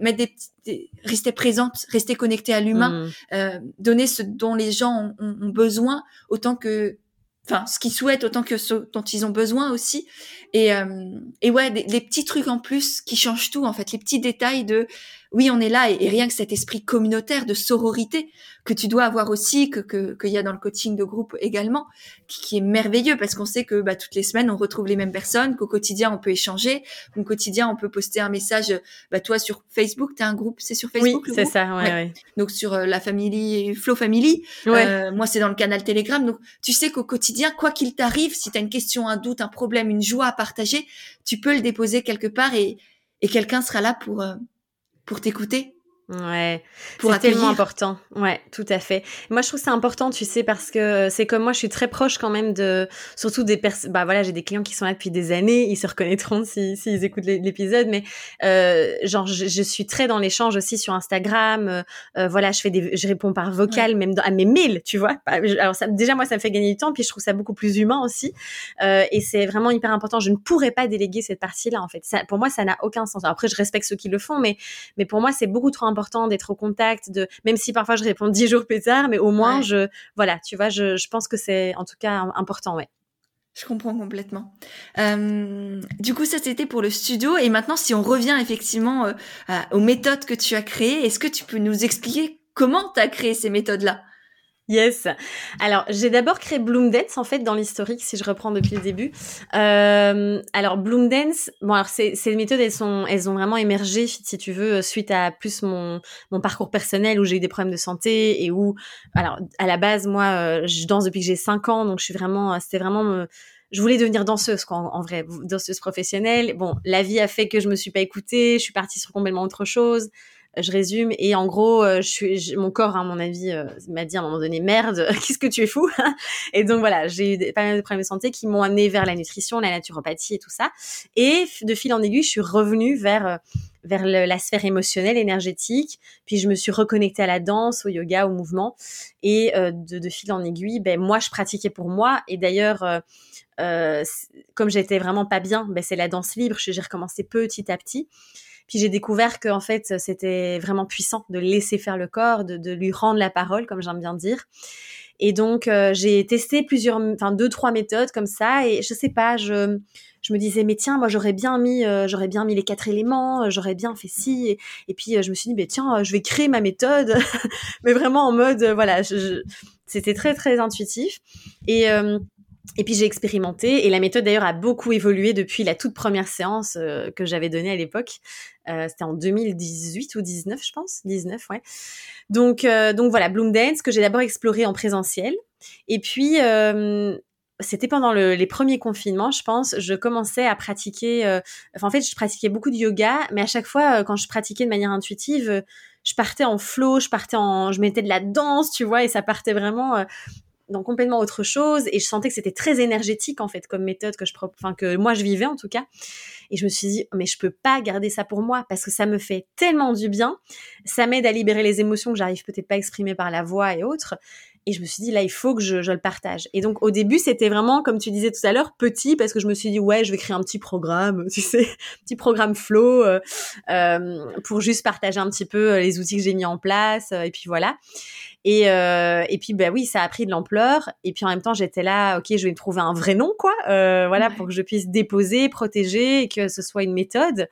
mettre des, rester présente, rester connecté à l'humain, mmh. euh, donner ce dont les gens ont, besoin autant que enfin ce qu'ils souhaitent autant que ce dont ils ont besoin aussi et euh, et ouais des, petits trucs en plus qui changent tout en fait les petits détails de oui, on est là et, rien que cet esprit communautaire de sororité que tu dois avoir aussi, que qu'il y a dans le coaching de groupe également, qui, est merveilleux parce qu'on sait que bah, toutes les semaines on retrouve les mêmes personnes, qu'au quotidien on peut échanger, au quotidien on peut poster un message. Bah toi sur Facebook, tu as un groupe, c'est sur Facebook Oui, c'est ça. Ouais, ouais. Donc sur euh, la famille Flow Family, euh, moi c'est dans le canal Telegram. Donc tu sais qu'au quotidien, quoi qu'il t'arrive, si tu as une question, un doute, un problème, une joie à partager, tu peux le déposer quelque part et, et quelqu'un sera là pour euh, pour t'écouter. Ouais, c'est tellement important. Ouais, tout à fait. Moi, je trouve c'est important, tu sais, parce que c'est comme moi, je suis très proche quand même de, surtout des personnes. Bah voilà, j'ai des clients qui sont là depuis des années, ils se reconnaîtront s'ils si, écoutent l'épisode, mais euh, genre, je, suis très dans l'échange aussi sur Instagram. Euh, euh, voilà, je fais des, je réponds par vocal, même à mes mails, tu vois. Alors ça, déjà moi, ça me fait gagner du temps, puis je trouve ça beaucoup plus humain aussi, euh, et c'est vraiment hyper important. Je ne pourrais pas déléguer cette partie-là, en fait. Ça, pour moi, ça n'a aucun sens. après, je respecte ceux qui le font, mais, mais pour moi, c'est beaucoup trop important d'être au contact, de même si parfois je réponds dix jours plus tard, mais au moins je, voilà, tu vois, je, je pense que c'est en tout cas important, ouais. Je comprends complètement. Euh, du coup, ça c'était pour le studio. Et maintenant, si on revient effectivement euh, aux méthodes que tu as créées, est-ce que tu peux nous expliquer comment tu as créé ces méthodes-là? Yes. Alors, j'ai d'abord créé Bloom Dance, en fait, dans l'historique, si je reprends depuis le début. Euh, alors, Bloom Dance, bon, alors, ces, ces méthodes, elles sont, elles ont vraiment émergé, si tu veux, suite à plus mon, mon parcours personnel où j'ai eu des problèmes de santé et où, alors, à la base, moi, euh, je danse depuis que j'ai 5 ans, donc je suis vraiment, c'était vraiment, je voulais devenir danseuse, quoi, en, vrai, danseuse professionnelle. Bon, la vie a fait que je me suis pas écoutée, je suis partie sur complètement autre chose je résume et en gros euh, mon corps à mon avis euh, m'a dit à un moment donné merde qu'est-ce que tu es fou? Et donc voilà j'ai eu pas mal de problèmes de santé qui m'ont amené vers la nutrition la naturopathie et tout ça. Et de fil en aiguille je suis revenue vers euh, la sphère émotionnelle énergétique. Puis je me suis reconnectée à la danse au yoga au mouvement. Et de, fil en aiguille ben moi je pratiquais pour moi. Et d'ailleurs comme j'étais vraiment pas bien, ben c'est la danse libre. J'ai recommencé petit à petit. Puis j'ai découvert que en fait c'était vraiment puissant de laisser faire le corps, de, de lui rendre la parole, comme j'aime bien dire. Et donc euh, j'ai testé plusieurs, enfin deux trois méthodes comme ça. Et je sais pas, je je me disais mais tiens moi j'aurais bien mis euh, j'aurais bien mis les quatre éléments, euh, j'aurais bien fait ci. Et, puis je me suis dit mais tiens je vais créer ma méthode, mais vraiment en mode voilà, je, c'était très très intuitif. Et et puis j'ai expérimenté et la méthode d'ailleurs a beaucoup évolué depuis la toute première séance euh, que j'avais donnée à l'époque. Euh, C'était en 2018 ou 19 je pense, 19 ouais. Donc euh, donc voilà Bloom Dance que j'ai d'abord exploré en présentiel et puis euh, c'était pendant le, les premiers confinements, je pense, je commençais à pratiquer. Enfin, en fait, je pratiquais beaucoup de yoga, mais à chaque fois, quand je pratiquais de manière intuitive, je partais en flow, je partais en, je mettais de la danse, tu vois, et ça partait vraiment dans complètement autre chose et je sentais que c'était très énergétique en fait comme méthode que je enfin que moi je vivais en tout cas. Et je me suis dit mais je peux pas garder ça pour moi parce que ça me fait tellement du bien. Ça m'aide à libérer les émotions que j'arrive peut-être pas à exprimer par la voix et autres et je me suis dit là il faut que je, je le partage et donc au début c'était vraiment comme tu disais tout à l'heure petit parce que je me suis dit ouais je vais créer un petit programme tu sais petit programme flow euh, euh, pour juste partager un petit peu les outils que j'ai mis en place euh, et puis voilà et, euh, et puis, bah oui, ça a pris de l'ampleur. Et puis en même temps, j'étais là, ok, je vais me trouver un vrai nom, quoi, euh, voilà, pour que je puisse déposer, protéger, et que ce soit une méthode.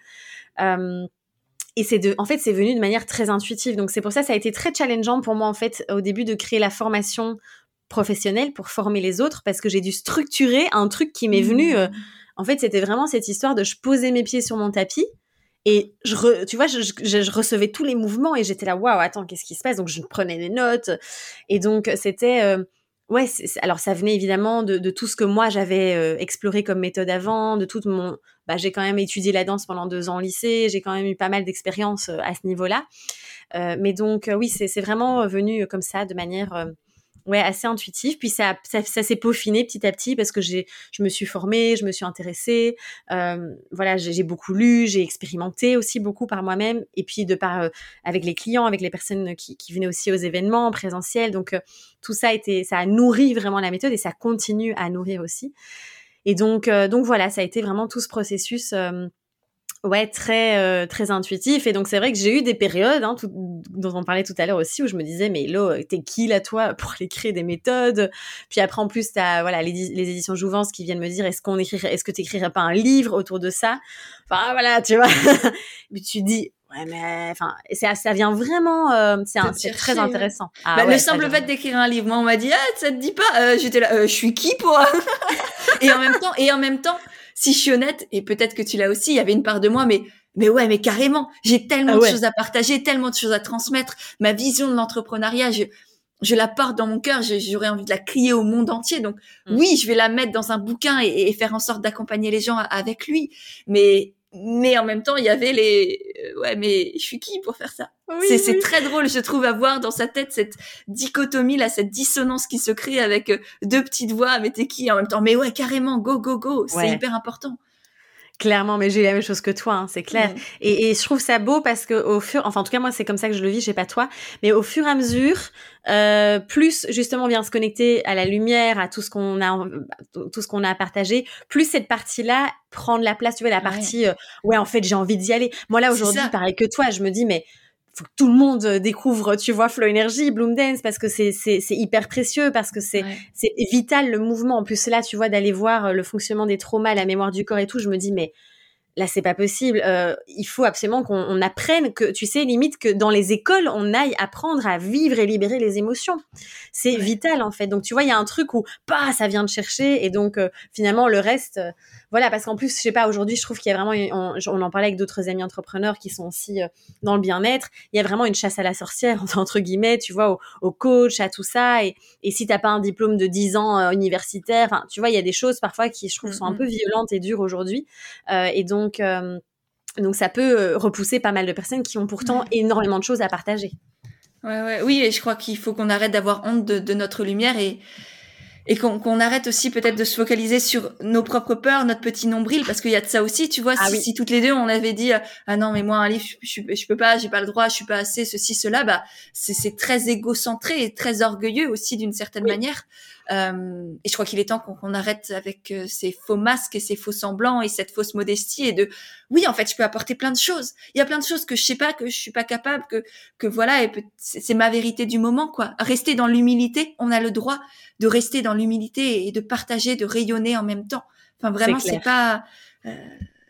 Euh, et c'est de, en fait, c'est venu de manière très intuitive. Donc c'est pour ça, ça a été très challengeant pour moi, en fait, au début de créer la formation professionnelle pour former les autres, parce que j'ai dû structurer un truc qui m'est venu. Euh, mmh. en fait, c'était vraiment cette histoire de je posais mes pieds sur mon tapis et je, tu vois, je, je, recevais tous les mouvements et j'étais là, waouh, attends, qu'est-ce qui se passe? Donc je prenais des notes. Et donc c'était, euh, ouais, alors ça venait évidemment de, tout ce que moi j'avais euh, exploré comme méthode avant, de tout mon, bah, j'ai quand même étudié la danse pendant deux ans au lycée, j'ai quand même eu pas mal d'expérience à ce niveau-là. mais donc oui, c'est vraiment venu comme ça, de manière ouais, assez intuitif. Puis ça, ça, s'est peaufiné petit à petit parce que j'ai, je me suis formée, je me suis intéressée. Euh, voilà, j'ai beaucoup lu, j'ai expérimenté aussi beaucoup par moi-même. Et puis de par euh, avec les clients, avec les personnes qui, qui venaient aussi aux événements présentiels. Donc euh, tout ça été, ça a nourri vraiment la méthode et ça continue à nourrir aussi. Et donc, donc voilà, ça a été vraiment tout ce processus Ouais, très euh, très intuitif. Et donc c'est vrai que j'ai eu des périodes, hein, dont on parlait tout à l'heure aussi, où je me disais mais Lo, t'es qui là toi pour aller créer des méthodes? Puis après en plus t'as voilà les, les éditions Jouvence qui viennent me dire est-ce qu'on écrirait, est-ce que t'écrirais pas un livre autour de ça? Enfin voilà, tu vois. mais tu dis ouais mais enfin ça ça vient vraiment euh, c'est très intéressant. Ah, bah, le simple fait d'écrire un livre, moi on m'a dit ah ça te dit pas? Euh, J'étais là, euh, je suis qui pour Et en même temps et en même temps si je suis honnête, et peut-être que tu l'as aussi, il y avait une part de moi, mais mais ouais, mais carrément, j'ai tellement ah de choses à partager, tellement de choses à transmettre. Ma vision de l'entrepreneuriat, je, je la porte dans mon cœur, j'aurais envie de la crier au monde entier. Donc mm. oui, je vais la mettre dans un bouquin et, et faire en sorte d'accompagner les gens avec lui. Mais mais en même temps, il y avait les euh, ouais, mais je suis qui pour faire ça? C'est très drôle, je trouve, à voir dans sa tête cette dichotomie là, cette dissonance qui se crée avec euh, deux petites voix. Mais t'es qui en même temps? Mais ouais, carrément, go go go, c'est hyper important. Clairement, mais j'ai la même chose que toi, hein, c'est clair. Et, et, je trouve ça beau parce que au fur, enfin en tout cas moi c'est comme ça que je le vis, je sais pas toi, mais au fur et à mesure, euh, plus justement on vient se connecter à la lumière, à tout ce qu'on a, tout ce qu'on a à partager, plus cette partie-là prend de la place. Tu vois la partie, euh, ouais en fait j'ai envie d'y aller. Moi là aujourd'hui, pareil que toi, je me dis mais faut que tout le monde euh, découvre, tu vois, Flow Energy, Bloom Dance, parce que c'est c'est hyper précieux, parce que c'est c'est vital le mouvement. En plus là, tu vois, d'aller voir euh, le fonctionnement des traumas, la mémoire du corps et tout, je me dis mais là c'est pas possible. Euh, il faut absolument qu'on apprenne que, tu sais, limite que dans les écoles on aille apprendre à vivre et libérer les émotions. C'est vital en fait. Donc tu vois, il y a un truc où pas ça vient de chercher et donc euh, finalement le reste, euh, voilà, parce qu'en plus je sais pas aujourd'hui, je trouve qu'il y a vraiment, on, on, en parlait avec d'autres amis entrepreneurs qui sont aussi dans le bien-être. Il y a vraiment une chasse à la sorcière entre guillemets, tu vois, au, au coach, à tout ça. Et, et si t'as pas un diplôme de 10 ans universitaire, enfin tu vois, il y a des choses parfois qui je trouve sont un mm. peu violentes et dures aujourd'hui. et donc donc, euh, donc ça peut euh, repousser pas mal de personnes qui ont pourtant énormément de choses à partager. Ouais, oui, et je crois qu'il faut qu'on arrête d'avoir honte de, notre lumière et, et qu'on arrête aussi peut-être de se focaliser sur nos propres peurs, notre petit nombril, parce qu'il y a de ça aussi, tu vois. Ah si, toutes les deux on avait dit ah non mais moi un livre je, je, peux pas, j'ai pas le droit, je suis pas assez, ceci cela, bah c'est très égocentré et très orgueilleux aussi d'une certaine manière. Euh, et je crois qu'il est temps qu'on arrête avec euh, ces faux masques et ces faux semblants et cette fausse modestie et de oui en fait je peux apporter plein de choses. Il y a plein de choses que je sais pas que je suis pas capable que que voilà et c'est ma vérité du moment quoi. Rester dans l'humilité, on a le droit de rester dans l'humilité et de partager, de rayonner en même temps. Enfin vraiment c'est pas euh,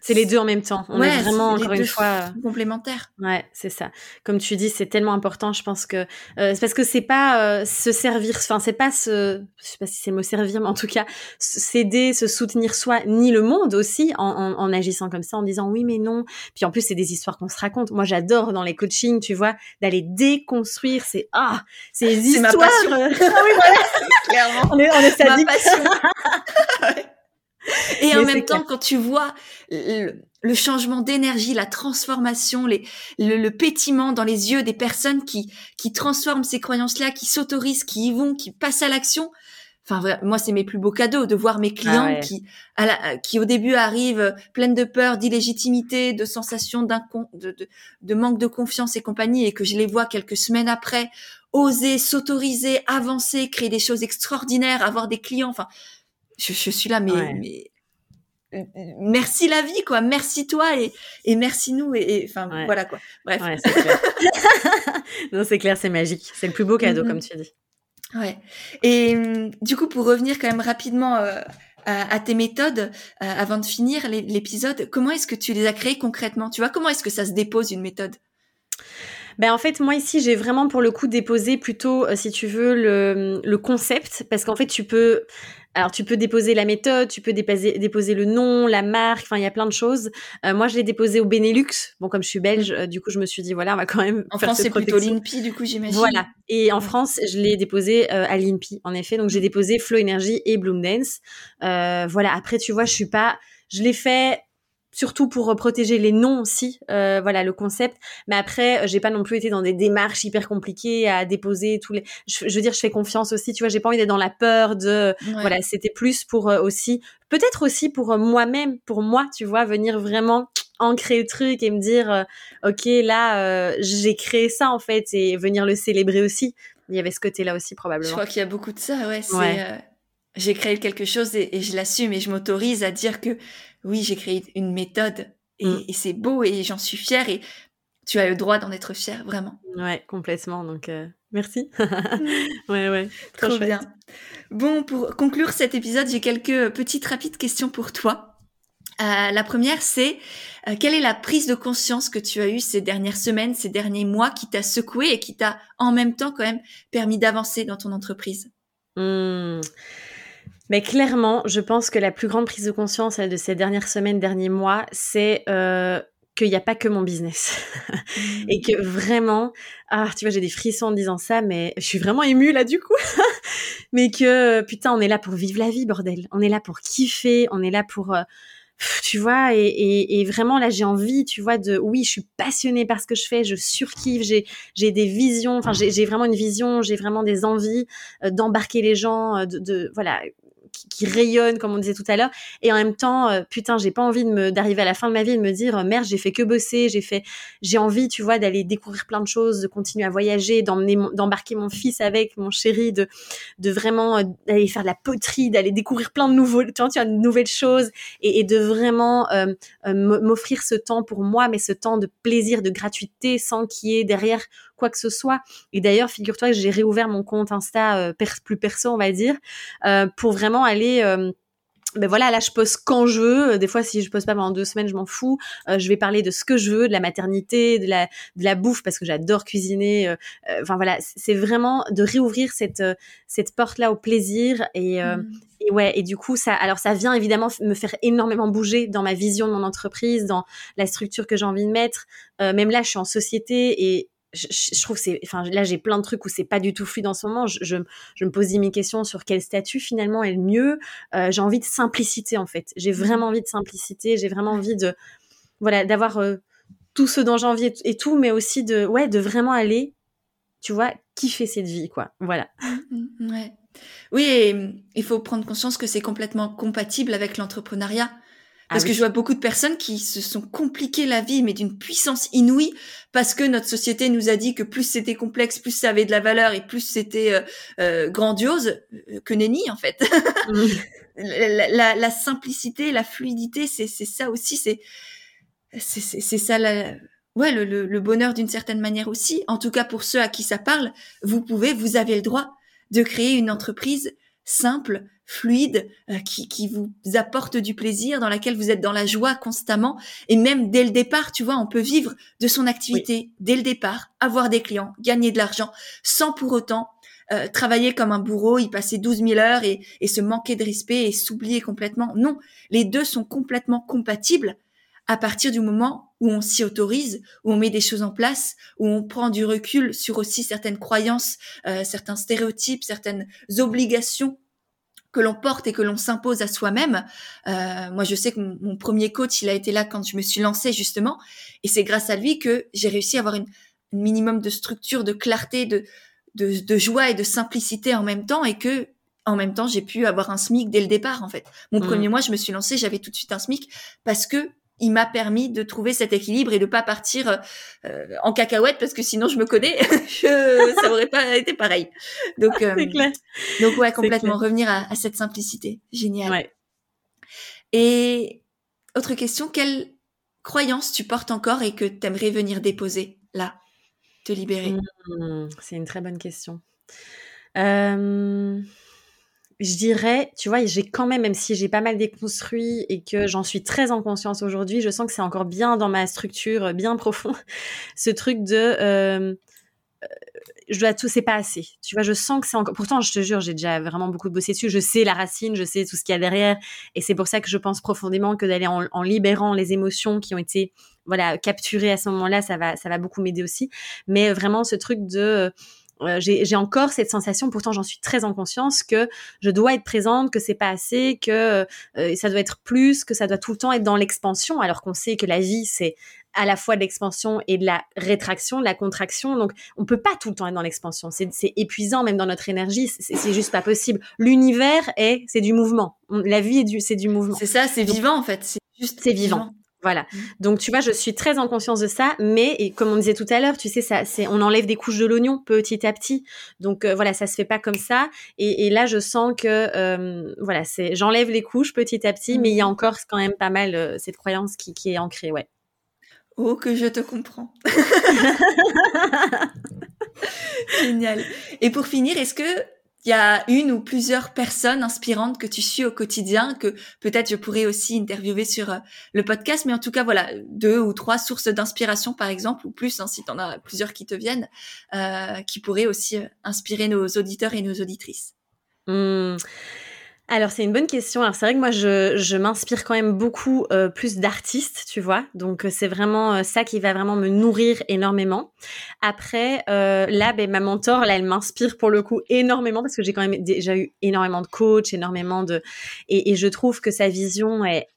c'est les deux en même temps. On est vraiment encore une fois complémentaires. Ouais, c'est ça. Comme tu dis, c'est tellement important. Je pense que euh, c'est parce que c'est pas euh, se servir. Enfin, c'est pas se. Je sais pas si c'est me servir, mais en tout cas, s'aider, se soutenir soi, ni le monde aussi, en, en, en, agissant comme ça, en disant oui mais non. Puis en plus, c'est des histoires qu'on se raconte. Moi, j'adore dans les coachings, tu vois, d'aller déconstruire. C'est ah, c'est des histoires. Ma passion. oui, voilà. Clairement. On est, on est Ma passion. Et en même temps, quand tu vois le, changement d'énergie, la transformation, les, le, pétiment dans les yeux des personnes qui, qui transforment ces croyances-là, qui s'autorisent, qui y vont, qui passent à l'action. Enfin, moi, c'est mes plus beaux cadeaux de voir mes clients ah qui, à la, qui au début arrivent pleines de peur, d'illégitimité, de sensation de, de, de manque de confiance et compagnie, et que je les vois quelques semaines après oser, s'autoriser, avancer, créer des choses extraordinaires, avoir des clients. Enfin, je, je suis là, mais, mais euh, merci la vie quoi. Merci toi et, et merci nous et enfin voilà quoi. Bref. Ouais, non c'est clair c'est magique. C'est le plus beau cadeau mm-hmm. comme tu dis. Ouais. Et hum, du coup pour revenir quand même rapidement euh, à, tes méthodes euh, avant de finir l'épisode comment est-ce que tu les as créées concrètement? Tu vois comment est-ce que ça se dépose une méthode? Ben en fait, moi ici, j'ai vraiment pour le coup déposé plutôt, si tu veux, le, le concept, parce qu'en fait, tu peux alors tu peux déposer la méthode, tu peux déposer, déposer le nom, la marque, enfin il y a plein de choses. Euh, moi je l'ai déposé au Benelux. Bon comme je suis belge, euh, du coup je me suis dit voilà on va quand même. En France c'est plutôt l'INPI du coup j'imagine. Voilà. Et en France je l'ai déposé euh, à l'INPI en effet. Donc j'ai déposé Flow Energy et Bloom Dance. voilà après tu vois je suis pas, je l'ai fait surtout pour euh, protéger les noms aussi, euh, voilà le concept. Mais après, euh, j'ai pas non plus été dans des démarches hyper compliquées à déposer tous les. Je, veux dire, je fais confiance aussi. Tu vois, j'ai pas envie d'être dans la peur de. Voilà, c'était plus pour aussi, peut-être aussi pour moi-même, pour moi, tu vois, venir vraiment ancrer le truc et me dire, ok, là, j'ai créé ça en fait et venir le célébrer aussi. Il y avait ce côté-là aussi probablement. Je crois qu'il y a beaucoup de ça, ouais. C'est j'ai créé quelque chose et, je l'assume et je m'autorise à dire que oui, j'ai créé une méthode et, mm. c'est beau et j'en suis fière et tu as le droit d'en être fière, vraiment. Ouais, complètement. Donc, euh, merci. ouais, ouais. Trop, bien. Bon, pour conclure cet épisode, j'ai quelques petites rapides questions pour toi. Euh, la première, c'est euh, quelle est la prise de conscience que tu as eue ces dernières semaines, ces derniers mois, qui t'a secoué et qui t'a en même temps quand même permis d'avancer dans ton entreprise? Mmh. Mais clairement, je pense que la plus grande prise de conscience de ces dernières semaines, derniers mois, c'est euh, qu'il n'y a pas que mon business. et que vraiment, ah, tu vois, j'ai des frissons en disant ça, mais je suis vraiment émue là du coup. mais que, putain, on est là pour vivre la vie, bordel. On est là pour kiffer, on est là pour... Euh, tu vois, et, vraiment là j'ai envie, tu vois, de oui, je suis passionnée par ce que je fais, je surkiffe, j'ai j'ai des visions, enfin j'ai vraiment une vision, j'ai vraiment des envies euh, d'embarquer les gens, euh, de, de, voilà, qui, rayonne, comme on disait tout à l'heure. Et en même temps, euh, putain, j'ai pas envie de me d'arriver à la fin de ma vie et de me dire euh, merde, j'ai fait que bosser, j'ai fait, j'ai envie, tu vois, d'aller découvrir plein de choses, de continuer à voyager, d'emmener, d'embarquer mon fils avec mon chéri, de de vraiment euh, d'aller faire de la poterie, d'aller découvrir plein de nouveaux, tu vois, tu vois, de nouvelles choses et, et de vraiment m'offrir ce temps pour moi, mais ce temps de plaisir, de gratuité, sans qu'il y ait derrière quoi que ce soit. Et d'ailleurs, figure-toi que j'ai réouvert mon compte Insta euh, plus perso, on va dire, euh, pour vraiment aller euh, ben voilà, là je pose quand je veux. Des fois, si je pose pas pendant deux semaines, je m'en fous. je vais parler de ce que je veux, de la maternité, de la de la bouffe parce que j'adore cuisiner. Enfin voilà, c'est vraiment de réouvrir cette cette porte là au plaisir et, mmh. et ouais. Et du coup, ça alors ça vient évidemment me faire énormément bouger dans ma vision de mon entreprise, dans la structure que j'ai envie de mettre. même là, je suis en société et je, je, trouve c'est enfin là j'ai plein de trucs où c'est pas du tout fluide en ce moment. Je, je, je me pose mes questions sur quel statut finalement est le mieux. Euh, j'ai envie de simplicité en fait. J'ai mmh. vraiment envie de simplicité. J'ai vraiment envie de voilà d'avoir euh, tout ce dont j'ai envie et, tout mais aussi de ouais de vraiment aller tu vois kiffer cette vie quoi. Voilà. Mmh, mmh, ouais. Oui et il faut prendre conscience que c'est complètement compatible avec l'entrepreneuriat ah parce que je vois beaucoup de personnes qui se sont compliquées la vie, mais d'une puissance inouïe, parce que notre société nous a dit que plus c'était complexe, plus ça avait de la valeur et plus c'était euh, euh grandiose, euh, que nenni en fait. Mmh. la, la, simplicité, la fluidité, c'est ça aussi, c'est c'est ça la, ouais, le, le, le bonheur d'une certaine manière aussi. En tout cas pour ceux à qui ça parle, vous pouvez, vous avez le droit de créer une entreprise simple, fluide, euh, qui, qui vous apporte du plaisir, dans laquelle vous êtes dans la joie constamment. Et même dès le départ, tu vois, on peut vivre de son activité dès le départ, avoir des clients, gagner de l'argent, sans pour autant euh, travailler comme un bourreau, y passer 12 000 heures et, et se manquer de respect et s'oublier complètement. Non, les deux sont complètement compatibles à partir du moment où on s'y autorise, où on met des choses en place, où on prend du recul sur aussi certaines croyances, euh, certains stéréotypes, certaines obligations que l'on porte et que l'on s'impose à soi-même. Euh, moi, je sais que mon, premier coach, il a été là quand je me suis lancée justement, et c'est grâce à lui que j'ai réussi à avoir une, un minimum de structure, de clarté, de, de, de joie et de simplicité en même temps, et que en même temps, j'ai pu avoir un SMIC dès le départ, en fait. Mon mmh. premier mois, je me suis lancée, j'avais tout de suite un SMIC parce que il m'a permis de trouver cet équilibre et de pas partir euh, en cacahuète parce que sinon je me connais, ça aurait pas été pareil. Donc, euh, donc ouais, complètement revenir à, cette simplicité, génial. Et autre question, quelle croyance tu portes encore et que tu aimerais venir déposer là, te libérer? Mmh, C'est une très bonne question. Euh je dirais, tu vois, j'ai quand même, même si j'ai pas mal déconstruit et que j'en suis très en conscience aujourd'hui, je sens que c'est encore bien dans ma structure, bien profond, ce truc de, euh, je dois tout, c'est pas assez. Tu vois, je sens que c'est encore. Pourtant, je te jure, j'ai déjà vraiment beaucoup bossé dessus. Je sais la racine, je sais tout ce qu'il y a derrière, et c'est pour ça que je pense profondément que d'aller en, en, libérant les émotions qui ont été voilà capturées à ce moment-là, ça va, ça va beaucoup m'aider aussi. Mais vraiment, ce truc de euh, j'ai encore cette sensation, pourtant j'en suis très en conscience, que je dois être présente, que c'est pas assez, que euh, ça doit être plus, que ça doit tout le temps être dans l'expansion, alors qu'on sait que la vie c'est à la fois de l'expansion et de la rétraction, de la contraction. Donc, on peut pas tout le temps être dans l'expansion. C'est épuisant, même dans notre énergie. C'est juste pas possible. L'univers est, c'est du mouvement. La vie est du, c'est du mouvement. C'est ça, c'est vivant en fait. C'est juste. C'est vivant. Voilà. Mmh. Donc tu vois, je suis très en conscience de ça, mais et comme on disait tout à l'heure, tu sais, ça, c'est, on enlève des couches de l'oignon petit à petit. Donc euh, voilà, ça se fait pas comme ça. Et, et là, je sens que euh, voilà, c'est, j'enlève les couches petit à petit, mais il y a mmh. encore quand même pas mal euh, cette croyance qui, qui est ancrée, ouais. Oh, que je te comprends. Génial. Et pour finir, est-ce que il y a une ou plusieurs personnes inspirantes que tu suis au quotidien, que peut-être je pourrais aussi interviewer sur euh, le podcast, mais en tout cas, voilà, deux ou trois sources d'inspiration, par exemple, ou plus, hein, si tu en as plusieurs qui te viennent, euh, qui pourraient aussi euh, inspirer nos auditeurs et nos auditrices. Mmh alors c'est une bonne question. Alors c'est vrai que moi je, je m'inspire quand même beaucoup euh, plus d'artistes, tu vois. Donc euh, c'est vraiment euh, ça qui va vraiment me nourrir énormément. Après là, ben, ma mentor, là, elle m'inspire pour le coup énormément parce que j'ai quand même déjà eu énormément de coachs, énormément de et, et je trouve que sa vision est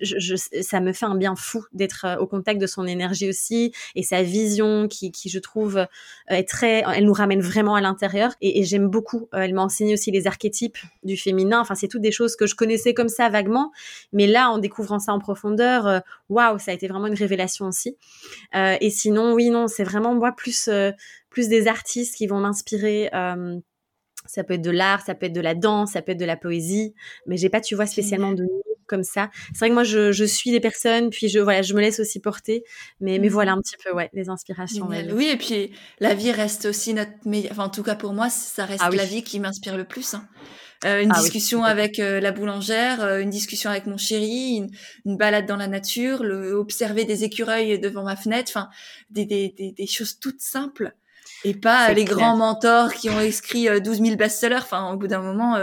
Je, ça me fait un bien fou d'être euh, au contact de son énergie aussi et sa vision qui, qui je trouve euh, est très, elle nous ramène vraiment à l'intérieur et, j'aime beaucoup. Euh, elle m'a enseigné aussi les archétypes du féminin. Enfin, c'est toutes des choses que je connaissais comme ça vaguement, mais là, en découvrant ça en profondeur, waouh, ça a été vraiment une révélation aussi. et sinon, oui, non, c'est vraiment moi plus plus des artistes qui vont m'inspirer. ça peut être de l'art, ça peut être de la danse, ça peut être de la poésie, mais j'ai pas, tu vois, spécialement de comme ça. C'est vrai que moi, je, suis des personnes, puis je, voilà, je me laisse aussi porter. Mais, mais mmh. voilà un petit peu, ouais, les inspirations. Oui, et puis la vie reste aussi notre meilleur. Enfin, en tout cas, pour moi, ça reste ah la vie qui m'inspire le plus. Hein. Euh, une ah discussion avec euh, la boulangère, euh, une discussion avec mon chéri, une, balade dans la nature, le, observer des écureuils devant ma fenêtre, enfin des, des, des, choses toutes simples et pas les grands mentors qui ont écrit 12 000 best-sellers. Enfin, au bout d'un moment,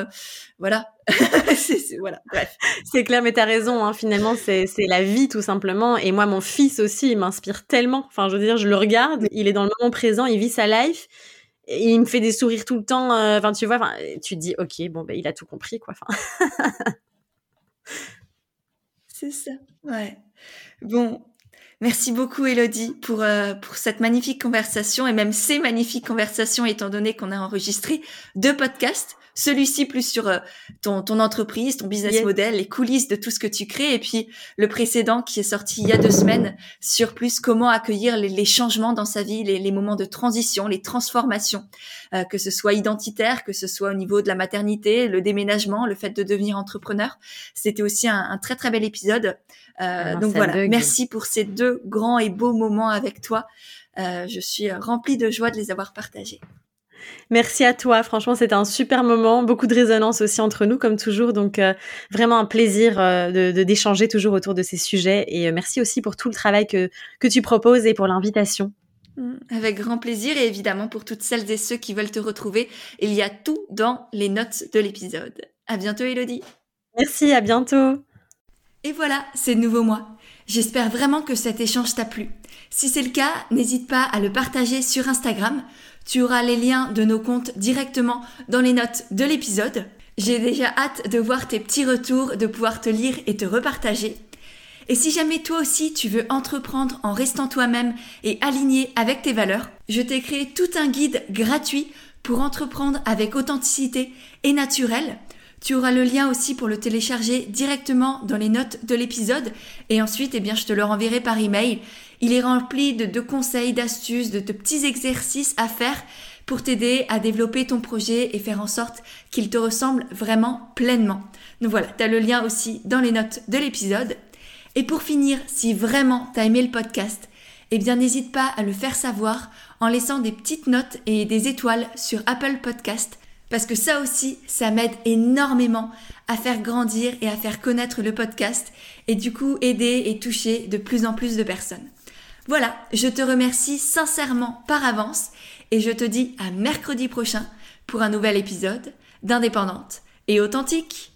voilà, c'est, voilà, bref. C'est clair, mais t'as raison. Hein, finalement, c'est, la vie tout simplement. Et moi, mon fils aussi, il m'inspire tellement. Enfin, je veux dire, je le regarde, il est dans le moment présent, il vit sa life. Et il me fait des sourires tout le temps. Euh, enfin, tu vois, tu te dis, ok, bon, ben, il a tout compris, quoi. c'est ça. Ouais. Bon, Merci beaucoup Elodie pour, euh, pour cette magnifique conversation et même ces magnifiques conversations étant donné qu'on a enregistré deux podcasts celui-ci plus sur euh, ton, ton entreprise, ton business model, les coulisses de tout ce que tu crées, et puis le précédent qui est sorti il y a deux semaines sur plus comment accueillir les, changements dans sa vie, les, moments de transition, les transformations, euh, que ce soit identitaire, que ce soit au niveau de la maternité, le déménagement, le fait de devenir entrepreneur. C'était aussi un, très très bel épisode. Euh, ah donc voilà, merci pour ces deux grands et beaux moments avec toi. je suis remplie de joie de les avoir partagés. Merci à toi. Franchement, c'était un super moment. Beaucoup de résonance aussi entre nous, comme toujours. Donc, euh, vraiment un plaisir euh, de d'échanger toujours autour de ces sujets. Et euh, merci aussi pour tout le travail que, que tu proposes et pour l'invitation. Mm. Avec grand plaisir et évidemment pour toutes celles et ceux qui veulent te retrouver, il y a tout dans les notes de l'épisode. À bientôt, Elodie. Merci, à bientôt. Et voilà, c'est de nouveau moi. J'espère vraiment que cet échange t'a plu. Si c'est le cas, n'hésite pas à le partager sur Instagram tu auras les liens de nos comptes directement dans les notes de l'épisode. J'ai déjà hâte de voir tes petits retours, de pouvoir te lire et te repartager. Et si jamais toi aussi tu veux entreprendre en restant toi-même et aligné avec tes valeurs, je t'ai créé tout un guide gratuit pour entreprendre avec authenticité et naturel. Tu auras le lien aussi pour le télécharger directement dans les notes de l'épisode et ensuite eh bien je te le renverrai par email il est rempli de, conseils, d'astuces, de, petits exercices à faire pour t'aider à développer ton projet et faire en sorte qu'il te ressemble vraiment pleinement. Donc voilà, tu as le lien aussi dans les notes de l'épisode. Et pour finir, si vraiment tu as aimé le podcast, eh bien n'hésite pas à le faire savoir en laissant des petites notes et des étoiles sur Apple Podcast parce que ça aussi, ça m'aide énormément à faire grandir et à faire connaître le podcast et du coup aider et toucher de plus en plus de personnes. Voilà, je te remercie sincèrement par avance et je te dis à mercredi prochain pour un nouvel épisode d'Indépendante et authentique.